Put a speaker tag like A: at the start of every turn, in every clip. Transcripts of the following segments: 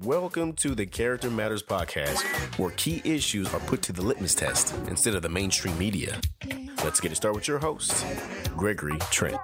A: Welcome to the Character Matters podcast, where key issues are put to the litmus test instead of the mainstream media. Let's get it started with your host, Gregory Trent.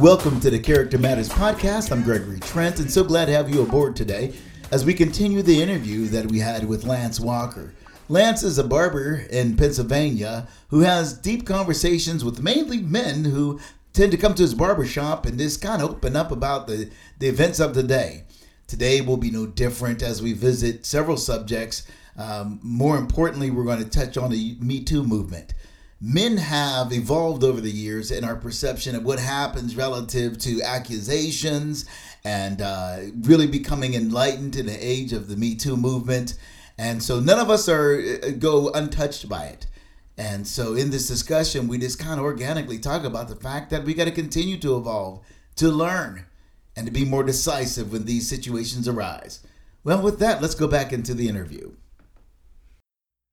B: Welcome to the Character Matters podcast. I'm Gregory Trent, and so glad to have you aboard today as we continue the interview that we had with Lance Walker. Lance is a barber in Pennsylvania who has deep conversations with mainly men who tend to come to his barbershop and just kind of open up about the, the events of the day. Today will be no different as we visit several subjects. Um, more importantly, we're going to touch on the Me Too movement. Men have evolved over the years in our perception of what happens relative to accusations and uh, really becoming enlightened in the age of the Me Too movement. And so none of us are uh, go untouched by it. And so in this discussion, we just kind of organically talk about the fact that we got to continue to evolve, to learn, and to be more decisive when these situations arise. Well, with that, let's go back into the interview.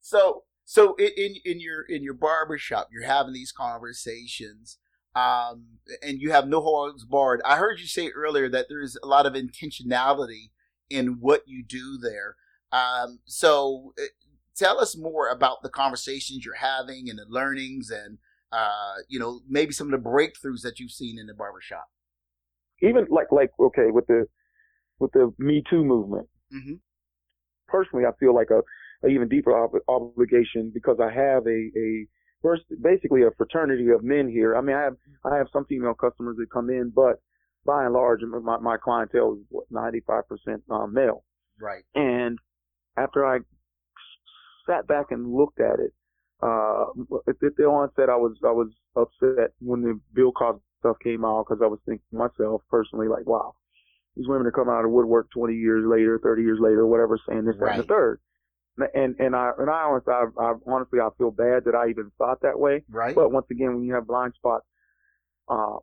C: So, so in in your in your barbershop, you're having these conversations, um, and you have no holds barred. I heard you say earlier that there's a lot of intentionality in what you do there. Um, so, tell us more about the conversations you're having and the learnings and uh, you know maybe some of the breakthroughs that you've seen in the barbershop
D: even like like okay with the with the me too movement mm-hmm. personally i feel like a, a even deeper ob- obligation because i have a a first basically a fraternity of men here i mean i have i have some female customers that come in but by and large my, my clientele is what 95% um, male
C: right
D: and after i sat back and looked at it, uh, at the onset, I was I was upset when the Bill Cosby stuff came out because I was thinking myself personally, like, wow, these women are coming out of woodwork 20 years later, 30 years later, whatever, saying this, right. and the third. And and I and I honestly, I, I honestly, I feel bad that I even thought that way.
C: Right.
D: But once again, when you have blind spots, uh,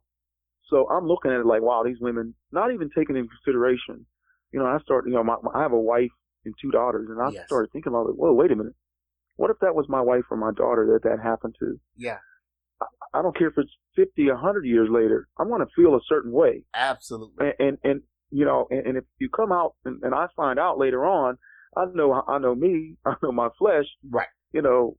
D: so I'm looking at it like, wow, these women not even taking into consideration. You know, I start, you know, my, my, I have a wife and two daughters, and I yes. started thinking about it. Whoa, wait a minute. What if that was my wife or my daughter that that happened to?
C: Yeah.
D: I, I don't care if it's 50, 100 years later. I want to feel a certain way.
C: Absolutely.
D: And, and, and you know, and, and, if you come out and, and I find out later on, I know, I know me, I know my flesh.
C: Right.
D: You know,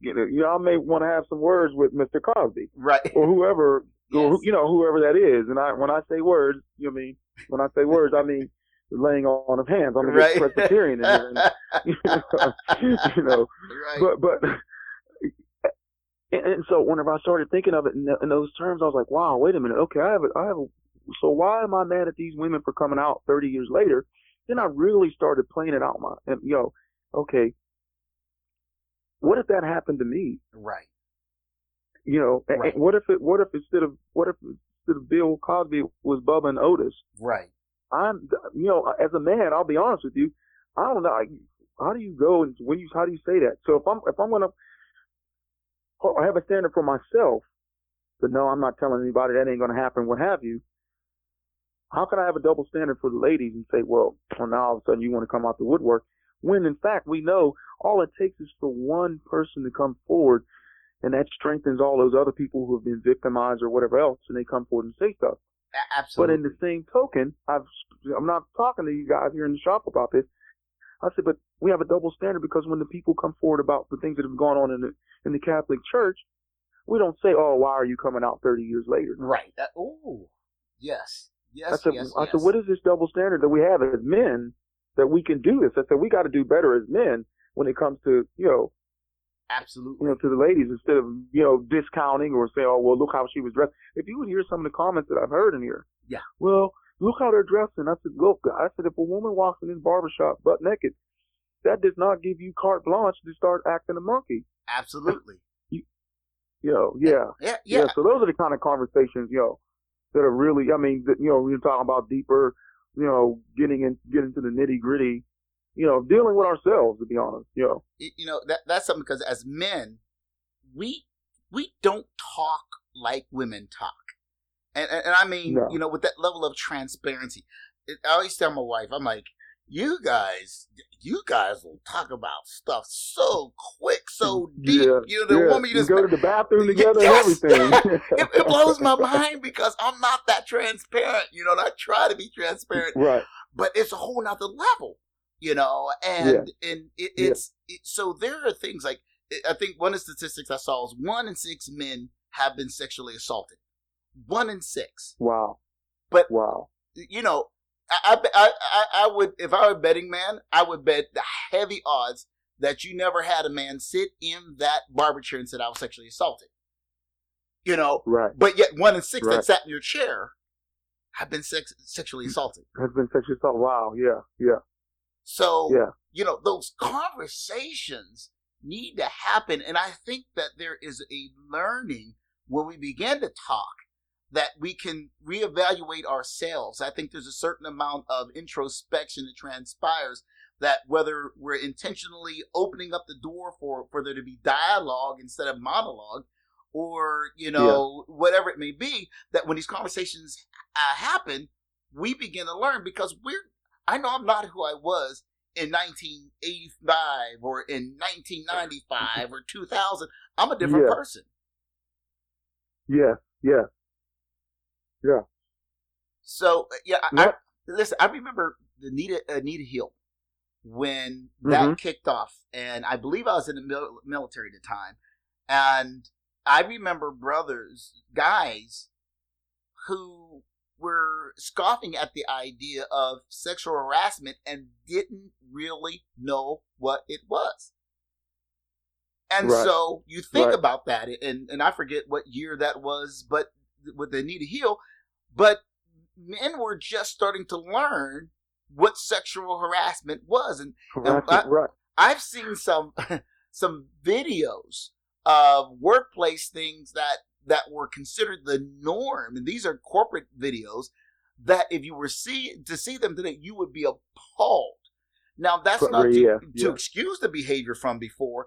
D: you know, you know, I may want to have some words with Mr. Cosby.
C: Right.
D: Or whoever, yes. or, you know, whoever that is. And I, when I say words, you know, I mean, when I say words, I mean, laying on of hands. I'm a right. Presbyterian in and, you know, you know. Right. but but and, and, so whenever I started thinking of it in, in, those terms, I was like, wow, wait a minute, okay, I have a, I have a, so why am I mad at these women for coming out 30 years later? Then I really started playing it out, my, and you know, okay, what if that happened to me?
C: Right.
D: You know, right. what if it, what if instead of, what if instead of Bill Cosby was Bubba and Otis?
C: Right.
D: I'm, you know, as a man, I'll be honest with you. I don't know. How do you go and when you, how do you say that? So if I'm, if I'm going to I have a standard for myself, but no, I'm not telling anybody that ain't going to happen, what have you. How can I have a double standard for the ladies and say, well, well, now all of a sudden you want to come out the woodwork when in fact we know all it takes is for one person to come forward and that strengthens all those other people who have been victimized or whatever else and they come forward and say stuff.
C: Absolutely.
D: But in the same token, I've I'm not talking to you guys here in the shop about this. I said, but we have a double standard because when the people come forward about the things that have gone on in the in the Catholic Church, we don't say, "Oh, why are you coming out 30 years later?"
C: Right. That, oh, yes, yes.
D: I said,
C: yes,
D: I
C: yes.
D: said, what is this double standard that we have as men that we can do this? I said, we got to do better as men when it comes to you know
C: Absolutely.
D: You know, to the ladies instead of, you know, discounting or saying, oh, well, look how she was dressed. If you would hear some of the comments that I've heard in here.
C: Yeah.
D: Well, look how they're dressing. I said, look, I said, if a woman walks in this barbershop butt naked, that does not give you carte blanche to start acting a monkey.
C: Absolutely.
D: you, you know, yeah.
C: Yeah, yeah. Yeah,
D: so those are the kind of conversations, you know, that are really, I mean, you know, we're talking about deeper, you know, getting in, getting to the nitty gritty you know, dealing with ourselves, to be honest, you know.
C: You know, that, that's something because as men, we we don't talk like women talk. And, and, and I mean,
D: No.
C: you know, with that level of transparency. I always tell my wife, I'm like, you guys, you guys will talk about stuff so quick, so mm, deep.
D: Yeah,
C: you know, the
D: yeah.
C: woman you just
D: go to the bathroom together
C: Yes.
D: and everything.
C: it, it blows my mind because I'm not that transparent. You know, and I try to be transparent,
D: right.
C: but it's a whole nother level. You know, and and it,
D: Yeah.
C: it's it, so there are things like I think one of the statistics I saw was one in six men have been sexually assaulted. One in six.
D: Wow.
C: But-
D: wow.
C: You know, I I I, I would if I were a betting man, I would bet the heavy odds that you never had a man sit in that barber chair and said I was sexually assaulted. You know,
D: Right.
C: but yet one in six
D: Right.
C: that sat in your chair have been sex- sexually mm-hmm. assaulted.
D: Has been sexually assaulted. Wow. Yeah. Yeah.
C: So,
D: Yeah.
C: you know, those conversations need to happen. And I think that there is a learning when we begin to talk that we can reevaluate ourselves. I think there's a certain amount of introspection that transpires that whether we're intentionally opening up the door for, for there to be dialogue instead of monologue, or, you know, whatever it may be, that when these conversations uh, happen, we begin to learn because we're, I know I'm not who I was in 1985 or in 1995 or 2000. I'm a different
D: Yeah.
C: person.
D: Yeah. Yeah.
C: So uh, yeah, I, I, listen. I remember the Anita Anita Hill when that
D: Mhm.
C: kicked off, and I believe I was in the mil- military at the time, and I remember brothers, guys, who were scoffing at the idea of sexual harassment and didn't really know what it was. And
D: Right.
C: so you think
D: Right.
C: about that, and and I forget what year that was, but with Anita Hill, but men were just starting to learn what sexual harassment was, and
D: Harassment,
C: I-
D: right.
C: I've seen some some videos of workplace things that that were considered the norm, and these are corporate videos that if you were see to see them today, you would be appalled. Now that's
D: But-
C: not to,
D: yeah,
C: to
D: yeah.
C: excuse the behavior from before,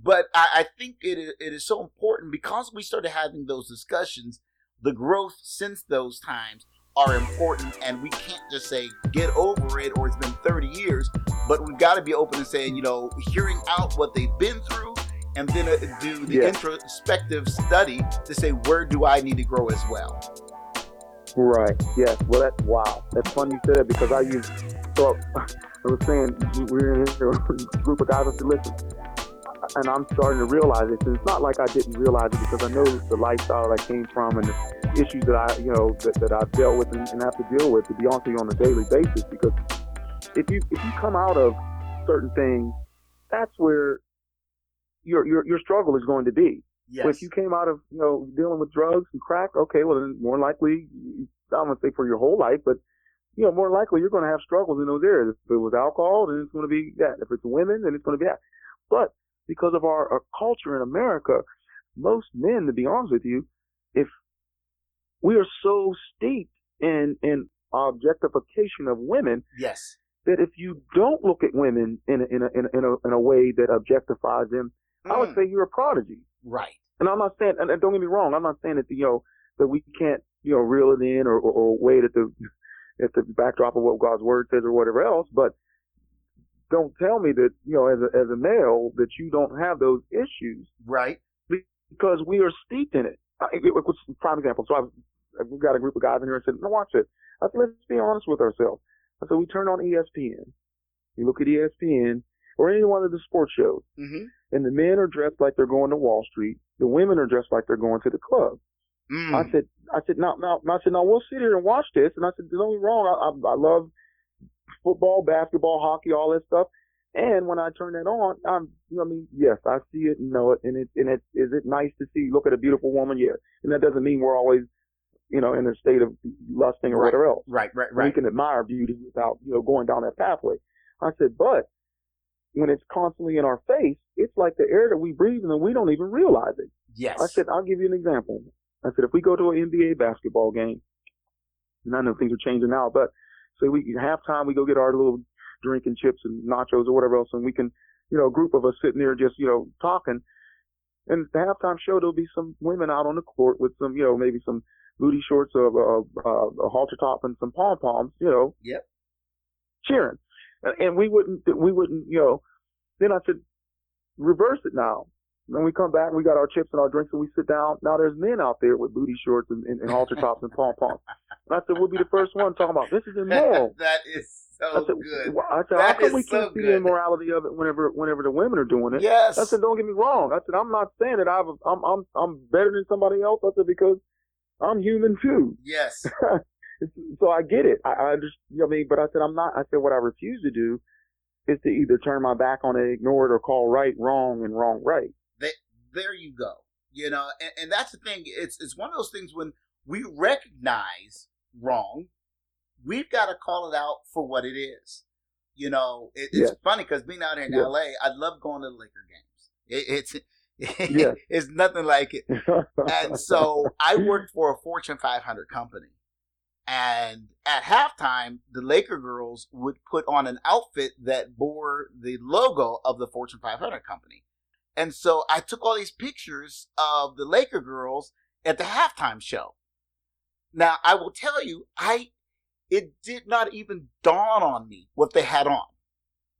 C: but I, I think it is, it is so important because we started having those discussions. The growth since those times are important, and we can't just say get over it or it's been 30 years but we've got to be open and saying, you know, hearing out what they've been through and then uh, do the
D: Yeah.
C: introspective study to say, where do I need to grow as well?
D: Right. Yes. Well, that's wow. That's funny you said that because I used. So I was saying we we're in a group of guys. I said, listen, and I'm starting to realize it. And it's not like I didn't realize it because I know the lifestyle that I came from and the issues that I, you know, that, that I've dealt with and, and have to deal with. To be honest with you, on a daily basis, because if you if you come out of certain things, that's where your your your struggle is going to be.
C: Yes.
D: If you came out of, you know, dealing with drugs and crack, okay, well then more likely, I don't want to say for your whole life, but you know, more likely you're going to have struggles in those areas. If it was alcohol, then it's going to be that. If it's women, then it's going to be that. But because of our, our culture in America, most men, to be honest with you, if we are so steeped in in objectification of women
C: yes.
D: that if you don't look at women in a, in a, in a, in a, in a way that objectifies them, I would
C: Mm,
D: say you're a prodigy.
C: right.
D: And I'm not saying, and and don't get me wrong, I'm not saying that you know that we can't you know reel it in or, or, or wait at the at the backdrop of what God's word says or whatever else. But don't tell me that you know as a as a male that you don't have those issues
C: Right.
D: because we are steeped in it. I, it, it a prime example. So I've, we've got a group of guys in here and said, "No, watch it." I said, "Let's be honest with ourselves." I said, "We turn on ESPN. You look at ESPN or any one of the sports shows."
C: Mm-hmm.
D: and the men are dressed like they're going to Wall Street. The women are dressed like they're going to the club.
C: Mm.
D: I said, I said, now, now, I said, now we'll sit here and watch this. And I said, don't get me wrong, I, I, I love football, basketball, hockey, all that stuff. And when I turn that on, I'm, you know, I mean, yes, I see it and know it. And it, and it, is it nice to see, look at a beautiful woman? Yeah. And that doesn't mean we're always, you know, in a state of lusting or
C: Right.
D: whatever else
C: right. Right. Right.
D: We can admire beauty without, you know, going down that pathway. I said, but when it's constantly in our face, it's like the air that we breathe and we don't even realize it.
C: Yes.
D: I said, I'll give you an example. I said, if we go to an NBA basketball game, and I know things are changing now, but say we halftime, we go get our little drink and chips and nachos or whatever else, and we can, you know, a group of us sitting there just, you know, talking. And the halftime show, there'll be some women out on the court with some, you know, maybe some booty shorts, a, a, a, a halter top, and some pom poms, you know.
C: Yep.
D: Cheering, and we wouldn't, we wouldn't, you know. Then I said, reverse it now. Then we come back, we got our chips and our drinks, and we sit down. Now there's men out there with booty shorts and, and, and halter tops and pom poms. And I said, we'll be the first one talking about this is immoral.
C: that is so
D: I said,
C: good.
D: I said,
C: That
D: how come we
C: so
D: can't see
C: good.
D: the immorality of it whenever whenever the women are doing it?
C: Yes.
D: I said, don't get me wrong. I said, I'm not saying that I've, I'm I'm I'm better than somebody else. I said because I'm human too.
C: yes.
D: so I get it. I, I understand. I mean, but I said I'm not. I said what I refuse to do is to either turn my back on it, ignore it, or call right wrong and wrong right.
C: There you go. You know, and, and that's the thing. It's it's one of those things when we recognize wrong, we've got to call it out for what it is. You know, it, it's
D: Yes.
C: funny because being out here in
D: Yes.
C: LA, I love going to the Laker games. It, it's
D: Yes.
C: it's nothing like it. and so I worked for a Fortune 500 company. And at halftime, the Laker girls would put on an outfit that bore the logo of the Fortune 500 company. And so I took all these pictures of the Laker girls at the halftime show. Now, I will tell you, I it did not even dawn on me what they had on.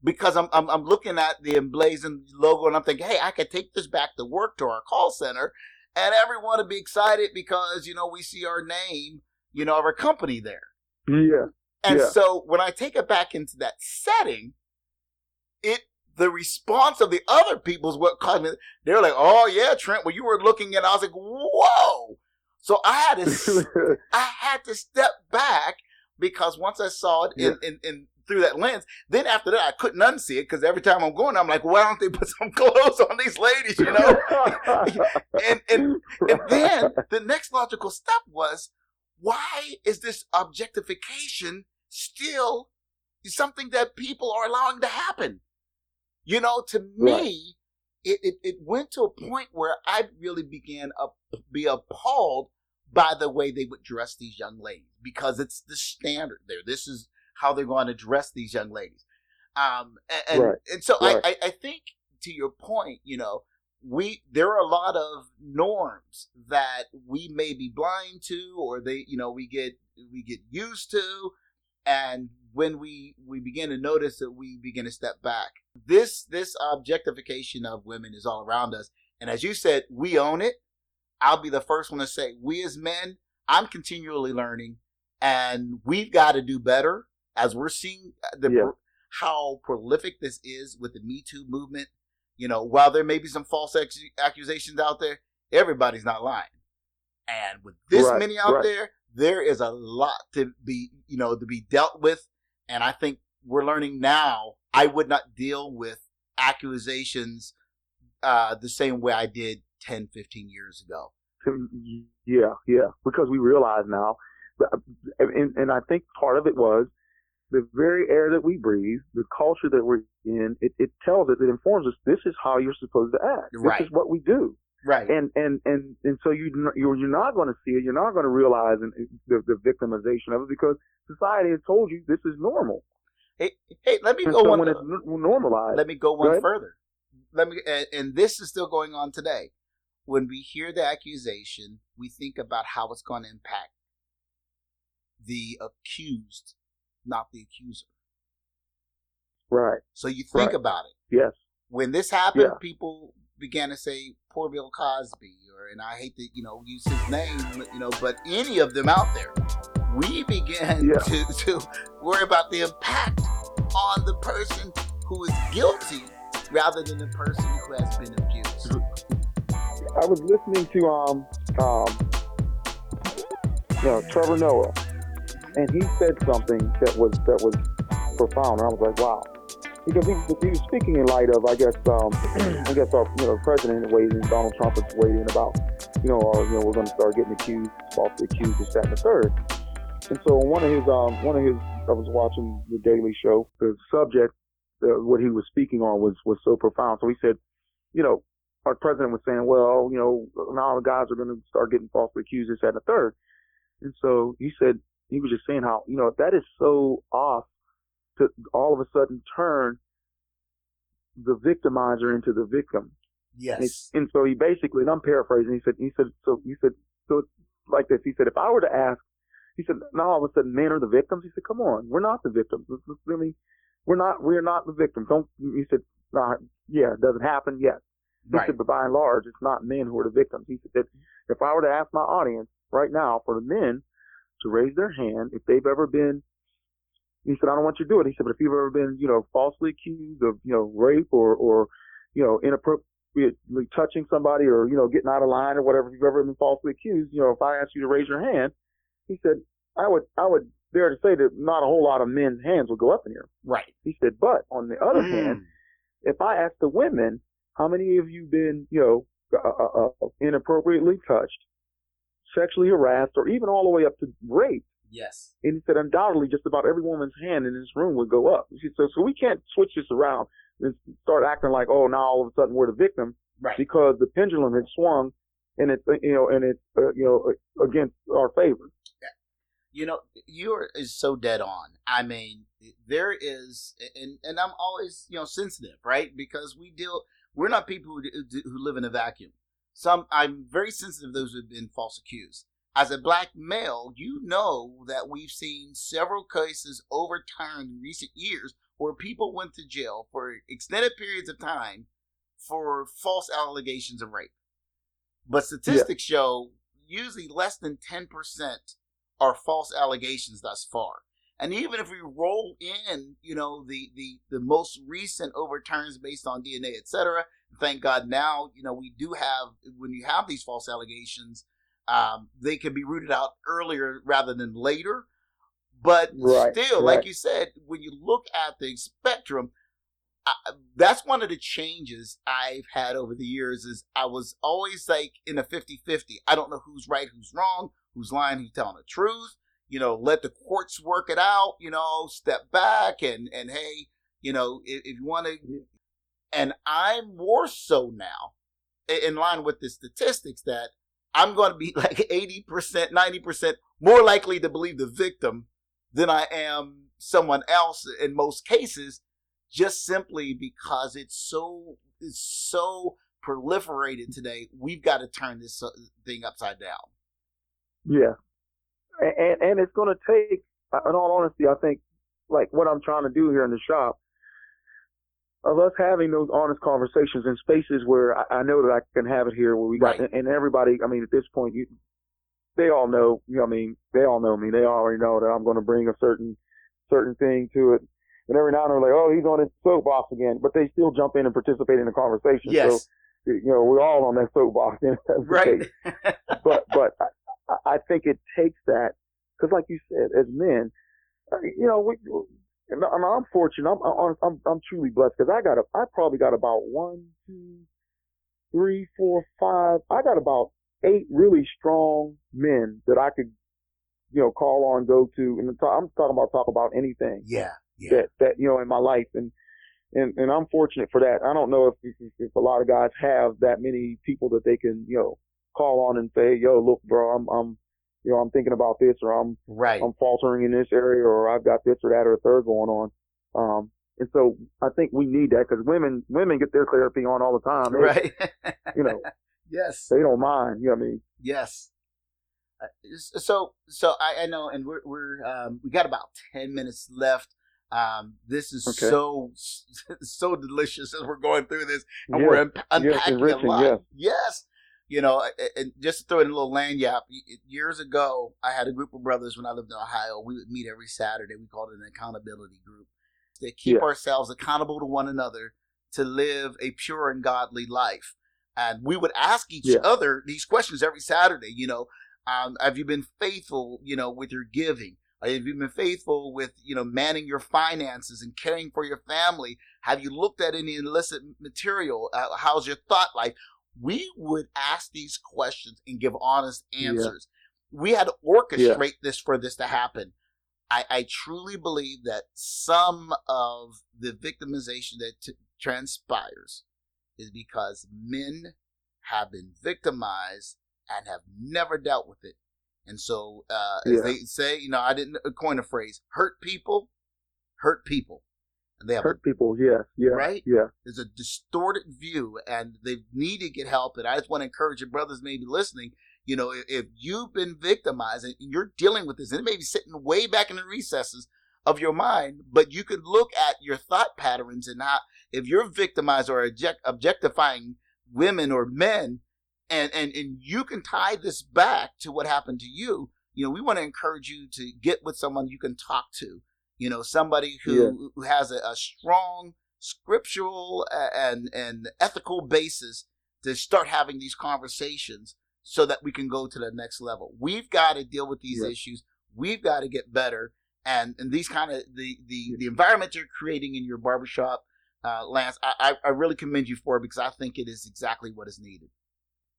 C: Because I'm, I'm I'm looking at the emblazoned logo and I'm thinking, hey, I could take this back to work to our call center and everyone would be excited because you know we see our name you know of our company there
D: yeah,
C: and
D: Yeah.
C: so when i take it back into that setting it the response of the other people is what caused me. They're like oh yeah trent well you were looking at i was like whoa. So i had to i had to step back because once i saw it in, in, in through that lens then after that i couldn't unsee it because every time i'm going i'm like why don't they put some clothes on these ladies you know? And and and then the next logical step was why is this objectification still something that people are allowing to happen you know to me it, it, it went to a point where i really began to be appalled by the way they would dress these young ladies because it's the standard there. This is how they're going to dress these young ladies. Um and and,
D: Right.
C: and so
D: Right.
C: I, I i think to your point you know we there are a lot of norms that we may be blind to or they you know we get we get used to. And when we we begin to notice that we begin to step back this this objectification of women is all around us and as you said we own it i'll be the first one to say we as men i'm continually learning and we've got to do better as we're seeing uh, the
D: Yeah.
C: how prolific this is with the me too movement you know, while there may be some false ex- accusations out there, everybody's not lying. And with this
D: Right,
C: many out
D: right.
C: there, there is a lot to be, you know, to be dealt with. And I think we're learning now. I would not deal with accusations uh, the same way I did 10, 15 years ago.
D: yeah, yeah, because we realize now, and, and I think part of it was the very air that we breathe, the culture that we're in. It, it tells us, it informs us. This is how you're supposed to act.
C: Right.
D: This is what we do.
C: Right.
D: And and and and so you you're you're not going to see it. You're not going to realize the, the victimization of it because society has told you this is normal.
C: Hey, hey, let me
D: And
C: go one.
D: normalized,
C: Let me go one
D: ahead.
C: further. Let me, and, and this is still going on today. When we hear the accusation, we think about how it's going to impact the accused, not the accuser.
D: right?
C: So you think
D: Right.
C: about it.
D: Yes.
C: When this happened,
D: Yeah.
C: people began to say poor Bill Cosby, or and I hate to you know use his name, you know, but any of them out there, we began
D: Yeah.
C: to to worry about the impact on the person who is guilty rather than the person who has been abused.
D: I was listening to um um you know, Trevor Noah, and he said something that was that was profound, and I was like, wow, because he, was- he was speaking in light of, I guess, um, I guess our you know president weighed in, Donald Trump is waiting about, you know, uh, you know, we're going to start getting accused, falsely accused, this, that, and the third. And so one of his um one of his, I was watching the Daily Show. The subject, uh, what he was speaking on was was so profound. So he said, you know, our president was saying, well, you know, now the guys are going to start getting falsely accused, this, that, and the third. And so he said, he was just saying how, you know, that is so off to all of a sudden turn the victimizer into the victim.
C: Yes.
D: And, and so he basically, and I'm paraphrasing. He said, he said, so he said, so it's like this. He said, if I were to ask, he said, now all of a sudden men are the victims. He said, come on, we're not the victims. This is really, we're not, we're not the victims. Don't. He said, nah, yeah, it doesn't happen? yet. He
C: Right.
D: said, but by and large, it's not men who are the victims. He said that if I were to ask my audience right now for the men to raise their hand if they've ever been, he said, I don't want you to do it. He said, but if you've ever been, you know, falsely accused of, you know, rape or, or, you know, inappropriately touching somebody or, you know, getting out of line or whatever, if you've ever been falsely accused, you know, if I ask you to raise your hand, he said, I would, I would dare to say that not a whole lot of men's hands would go up in here.
C: Right.
D: He said, but on the other hand,
C: Mm.
D: if I ask the women, how many of you been, you know, uh, uh, uh, inappropriately touched, sexually harassed, or even all the way up to rape?
C: Yes.
D: And he said, undoubtedly, just about every woman's hand in this room would go up. He said, so we can't switch this around and start acting like, oh, now all of a sudden we're the victim
C: Right.
D: because the pendulum had swung and it's you know, and it's uh, you know, against our favor.
C: You know, you're is so dead on. I mean, there is, and and I'm always you know sensitive, right? Because we deal, we're not people who, who live in a vacuum. Some I'm very sensitive to those who have been false accused. As a black male, you know that we've seen several cases overturned in recent years where people went to jail for extended periods of time for false allegations of rape. But statistics show usually less than 10% are false allegations thus far. And even if we roll in, you know, the, the, the most recent overturns based on DNA, et cetera, thank God now, you know, we do have, when you have these false allegations, um, they can be rooted out earlier rather than later. But
D: Right,
C: still, like you said, when you look at the spectrum, I, that's one of the changes I've had over the years is I was always like in a 50-50. I don't know who's right, who's wrong, who's lying, who's telling the truth. You know, let the courts work it out, you know, step back and, and hey, you know, if, if you want to, and I'm more so now in line with the statistics that I'm going to be like 80%, 90% more likely to believe the victim than I am someone else in most cases, just simply because it's so it's so proliferated today. We've got to turn this uh, thing upside down.
D: Yeah. And, and it's going to take, uh, in all honesty, I think, like what I'm trying to do here in the shop, of us having those honest conversations in spaces where I, I know that I can have it here, where we got,
C: Right.
D: and everybody, I mean, at this point, you, they all know, you know, I mean, they all know me. They already know that I'm going to bring a certain, certain thing to it. And every now and then, they're like, oh, he's on his soapbox again, but they still jump in and participate in the conversation.
C: Yes,
D: So, you know, we're all on that soapbox.
C: right.
D: but but I, I think it takes that because, like you said, as men, uh, you know, we, and I'm I'm fortunate. I'm I'm I'm, I'm truly blessed because I got a I probably got about one, two, three, four, five. I got about eight really strong men that I could, you know, call on, go to, and I'm talking about talk about anything
C: yeah, yeah,
D: that that you know in my life and and and I'm fortunate for that. I don't know if, if if a lot of guys have that many people that they can you know call on and say, "Yo, look, bro, I'm I'm you know I'm thinking about this or I'm
C: right.
D: I'm faltering in this area or I've got this or that or a third going on." Um, and so I think we need that because women women get their therapy on all the time. They-
C: right.
D: You know,
C: yes.
D: they don't mind. You know what I mean?
C: Yes. Uh, So, so I, I know, and we're we're um, we got about ten minutes left. Um, this is
D: Okay.
C: so so delicious as we're going through this, and we're un- unpacking a lot.
D: yes.
C: Yes, you know, and just to throw in a little lagniappe. Years ago, I had a group of brothers when I lived in Ohio. We would meet every Saturday. We called it an accountability group. To keep
D: Yeah.
C: ourselves accountable to one another to live a pure and godly life. And we would ask each
D: Yeah.
C: other these questions every Saturday. You know, um, have you been faithful? You know, with your giving. Have you been faithful with you know manning your finances and caring for your family? Have you looked at any illicit material? Uh, how's your thought life? We would ask these questions and give honest
D: Yeah.
C: answers. We had to orchestrate this for this to happen. I, I truly believe that some of the victimization that t- transpires is because men have been victimized and have never dealt with it. And so, uh, as
D: Yeah.
C: they say, you know, I didn't coin a phrase, hurt people, hurt people. They have
D: hurt people. Yes, yeah,
C: Right?
D: Yeah,
C: there's a distorted view and they need to get help. And I just want to encourage your brothers maybe listening, you know, if, if you've been victimized and you're dealing with this, and it may be sitting way back in the recesses of your mind, but you could look at your thought patterns and how if you're victimized or object, objectifying women or men, and, and and you can tie this back to what happened to you. You know, we want to encourage you to get with someone you can talk to. You know, somebody who
D: Yeah.
C: who has a, a strong scriptural and and ethical basis to start having these conversations so that we can go to the next level. We've got to deal with these
D: Yeah.
C: issues. We've got to get better. And, and these kind of the, the, the environment you're creating in your barbershop, uh, Lance, I, I, really commend you for it because I think it is exactly what is needed.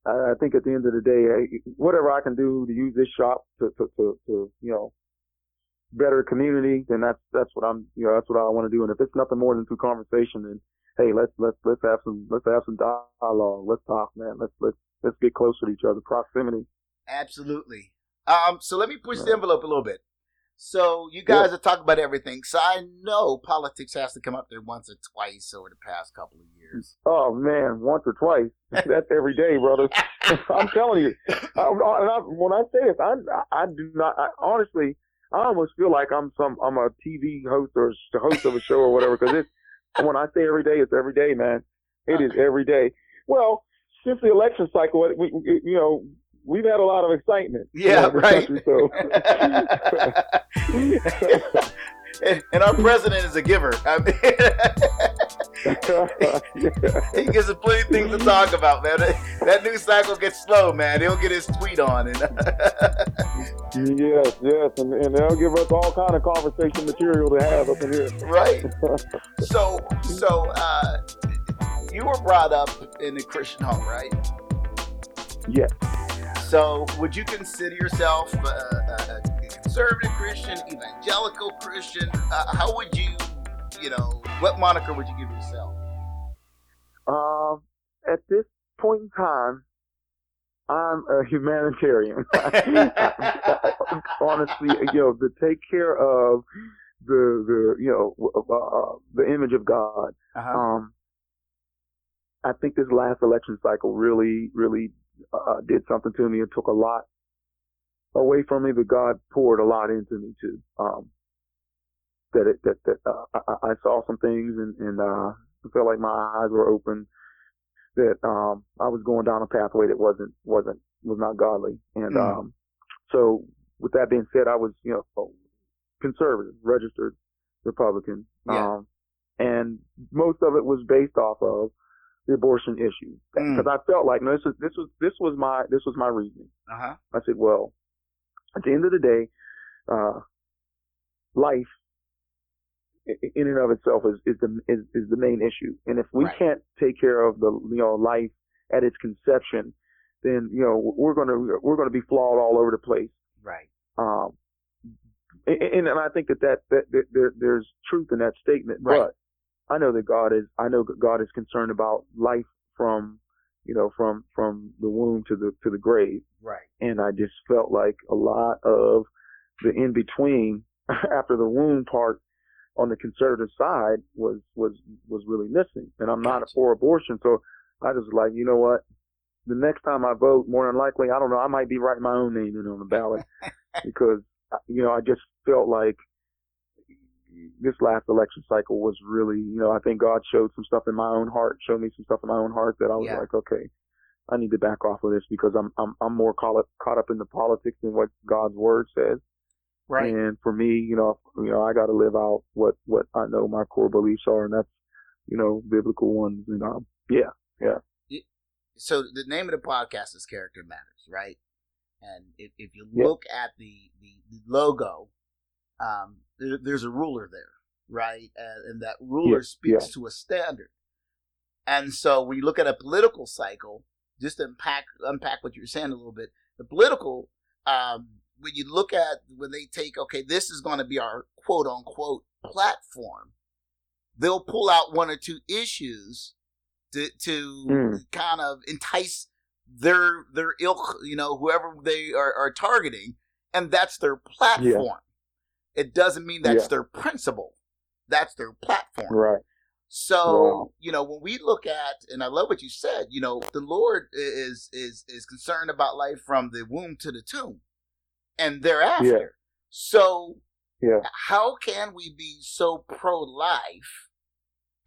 D: I, I think at the end of the day, whatever I can do to use this shop to to to, to you know better community, then that's that's what I'm you know that's what I want to do. And if it's nothing more than through conversation, then hey, let's let's let's have some let's have some dialogue. Let's talk, man. Let's let's let's get closer to each other. Proximity.
C: Absolutely. Um, so let me push the envelope a little bit. So you guys are talking about everything. So I know politics has to come up there once or twice over the past couple of years.
D: Oh man, once or twice. That's every day, brother. I'm telling you. I, I, when I say this, I I do not. I, honestly, I almost feel like I'm some. I'm a TV host or the host of a show or whatever. Because it's when I say every day, it's every day, man. It is every day. Well, since the election cycle, we, we you know we've had a lot of excitement.
C: Yeah,
D: know, in this
C: right.
D: country, so
C: and, and our president is a giver. I mean, he gives us plenty of things to talk about, man. That, that news cycle gets slow, man. He'll get his tweet on, and
D: yes, yes, and, and they'll give us all kind of conversation material to have up in here.
C: right. So, so uh, you were brought up in a Christian home, right?
D: yes.
C: So, would you consider yourself a, a conservative Christian, evangelical Christian? Uh, how would you, you know, what moniker would you give yourself?
D: Um, at this point in time, I'm a humanitarian. Honestly, you know, to take care of the the you know uh, uh, the image of God.
C: Uh-huh.
D: Um, I think this last election cycle really really uh, did something to me. It took a lot away from me, but God poured a lot into me too. Um, that it that that uh, I, I saw some things and and uh, I felt like my eyes were open. That um, I was going down a pathway that wasn't wasn't was not godly, and
C: Mm.
D: um, so with that being said, I was you know conservative, registered Republican,
C: Yeah.
D: um, and most of it was based off of the abortion issue
C: Mm.
D: because I felt like no, this was this was this was my this was my reasoning.
C: Uh huh.
D: I said, well, at the end of the day, uh, life in and of itself is, is the is, is the main issue. And if we
C: Right.
D: can't take care of the you know life at its conception, then you know we're gonna we're gonna be flawed all over the place.
C: Right.
D: Um, and, and I think that that, that, that there, there's truth in that statement.
C: Right.
D: But I know that God is I know God is concerned about life from you know from from the womb to the to the grave
C: Right.
D: and I just felt like a lot of the in between after the womb part on the conservative side was was was really missing. And I'm not for abortion, so I just like you know what. The next time I vote, more than likely, I don't know, I might be writing my own name in on the ballot because uh, you know I just felt like this last election cycle was really, you know, I think God showed some stuff in my own heart, showed me some stuff in my own heart that I was
C: Yeah.
D: like, okay, I need to back off of this because I'm I'm I'm more caught up caught up in the politics than what God's word says.
C: Right.
D: And for me, you know, you know, I got to live out what what I know my core beliefs are, and that's you know biblical ones. And um, yeah, yeah.
C: so the name of the podcast is Character Matters, right? And if, if you look at the, the, the logo, um, there, there's a ruler there, right? And, and that ruler speaks
D: yeah.
C: to a standard. And so when you look at a political cycle, just to unpack unpack what you're saying a little bit, the political, um, when you look at when they take, okay, this is going to be our quote unquote platform, they'll pull out one or two issues to to
D: Mm.
C: kind of entice their their ilk, you know, whoever they are, are targeting, and that's their platform. It doesn't mean that's
D: Yeah.
C: their principle. That's their platform.
D: Right.
C: So
D: Wow.
C: you know when we look at, and I love what you said. You know, the Lord is is is concerned about life from the womb to the tomb, and thereafter.
D: Yeah.
C: So
D: Yeah.
C: how can we be so pro life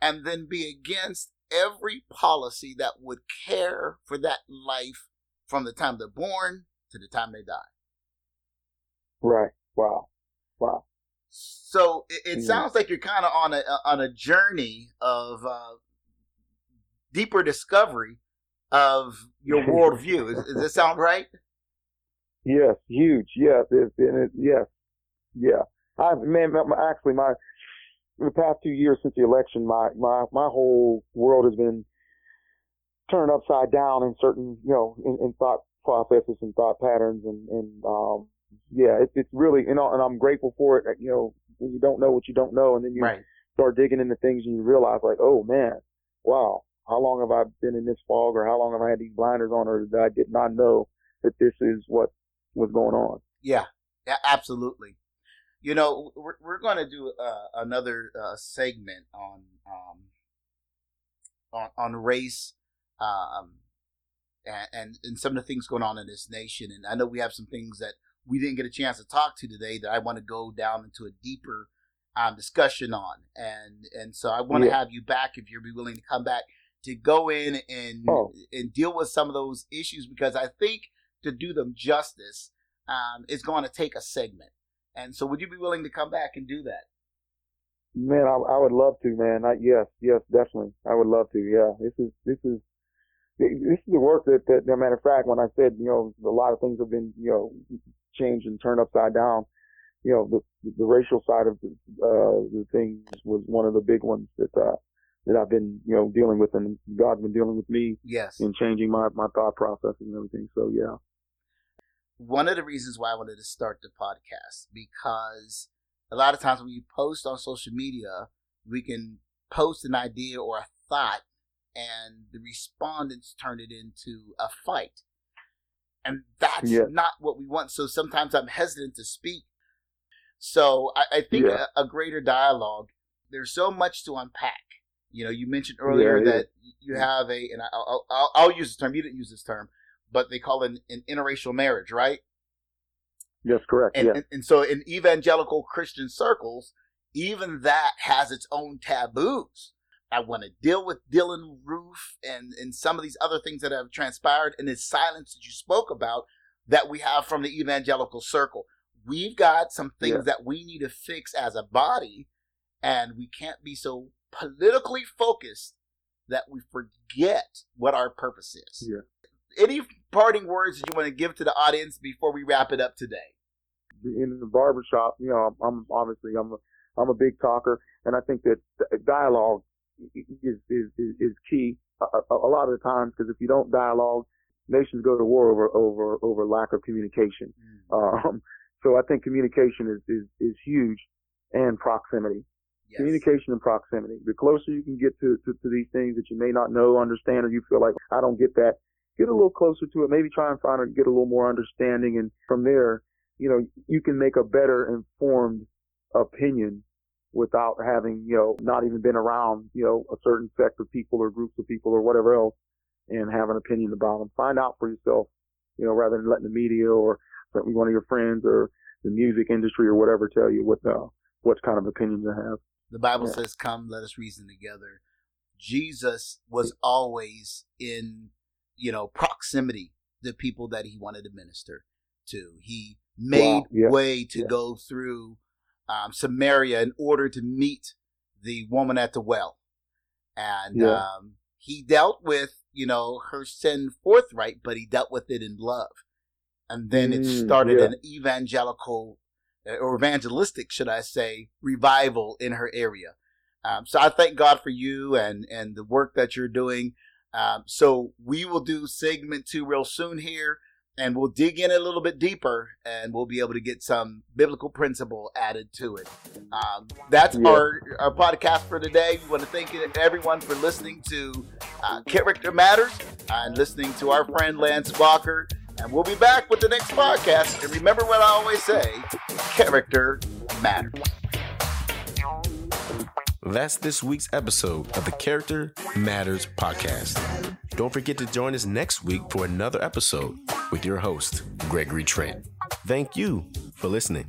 C: and then be against every policy that would care for that life from the time they're born to the time they die?
D: Right. Wow. Wow.
C: So it, it
D: Mhm.
C: sounds like you're kind of on a on a journey of uh, deeper discovery of your worldview. Does, does this sound right?
D: Yes. Huge. Yes. It, and it, yes. Yeah. I man. Actually, my the past two years since the election, my my my whole world has been turned upside down in certain you know in, in thought processes and thought patterns and and um yeah it's it's really you know and I'm grateful for it you know when you don't know what you don't know and then you
C: Right.
D: start digging into things and you realize like, oh man, wow, how long have I been in this fog or how long have I had these blinders on or that I did not know that this is what was going on.
C: Yeah, yeah, absolutely. You know, we're we're going to do uh, another uh, segment on um, on on race, um, and, and and some of the things going on in this nation. And I know we have some things that we didn't get a chance to talk to today that I want to go down into a deeper um, discussion on. And and so I want to
D: Yeah.
C: have you back if you'd be willing to come back to go in and
D: Oh.
C: and deal with some of those issues because I think to do them justice um, is going to take a segment. And so, would you be willing to come back and do that?
D: Man, I, I would love to, man. I, yes, yes, definitely. I would love to. Yeah, this is this is this is the work that, that, as a matter of fact, when I said, you know, a lot of things have been, you know, changed and turned upside down. You know, the the racial side of the uh, the things was one of the big ones that uh, that I've been, you know, dealing with, and God's been dealing with me
C: Yes.
D: in changing my my thought processes and everything. So yeah,
C: One of the reasons why I wanted to start the podcast because a lot of times when you post on social media, we can post an idea or a thought, and the respondents turn it into a fight. And that's
D: Yeah.
C: not what we want. So sometimes I'm hesitant to speak. So I, I think
D: Yeah.
C: a, a greater dialogue, there's so much to unpack. You know, you mentioned earlier
D: it
C: that you have a, and I'll, I'll, I'll, I'll use this term, you didn't use this term, but they call it an, an interracial marriage, right?
D: yes, correct.
C: And,
D: yeah,
C: and, and so in evangelical Christian circles, even that has its own taboos. I want to deal with Dylann Roof and, and some of these other things that have transpired and this silence that you spoke about that we have from the evangelical circle. We've got some things
D: Yeah.
C: that we need to fix as a body, and we can't be so politically focused that we forget what our purpose is.
D: Yeah.
C: Any parting words that you want to give to the audience before we wrap it up today?
D: in the barber shop, you know, I'm obviously I'm a I'm a big talker, and I think that dialogue is is is, is key a, a, lot of the times because if you don't dialogue, nations go to war over over over lack of communication. Um, so I think communication is is is huge, and proximity.
C: Yes.
D: Communication and proximity. The closer you can get to, to to these things that you may not know, understand, or you feel like I don't get that, get a little closer to it. Maybe try and find and get a little more understanding, and from there you know, you can make a better informed opinion without having, you know, not even been around, you know, a certain sect of people or groups of people or whatever else and have an opinion about them. Find out for yourself, you know, rather than letting the media or one of your friends or the music industry or whatever tell you what, uh, what kind of opinion they have.
C: The Bible
D: Yeah.
C: says, Come, let us reason together. Jesus was always in, you know, proximity to people that he wanted to minister to. He made
D: yeah.
C: way to
D: Yeah.
C: go through um, Samaria in order to meet the woman at the well. And
D: Yeah.
C: um, he dealt with, you know, her sin forthright, but he dealt with it in love. And then it
D: Mm,
C: started
D: yeah.
C: an evangelical uh, or evangelistic, should I say, revival in her area. Um, so I thank God for you and and the work that you're doing. Um, so we will do segment two real soon here, and we'll dig in a little bit deeper, and we'll be able to get some biblical principle added to it. Um, that's
D: Yeah.
C: our our podcast for today. We want to thank everyone for listening to uh, Character Matters and listening to our friend Lance Walker. And we'll be back with the next podcast. And remember what I always say: character matters.
A: That's this week's episode of the Character Matters podcast. Don't forget to join us next week for another episode with your host, Gregory Trent. Thank you for listening.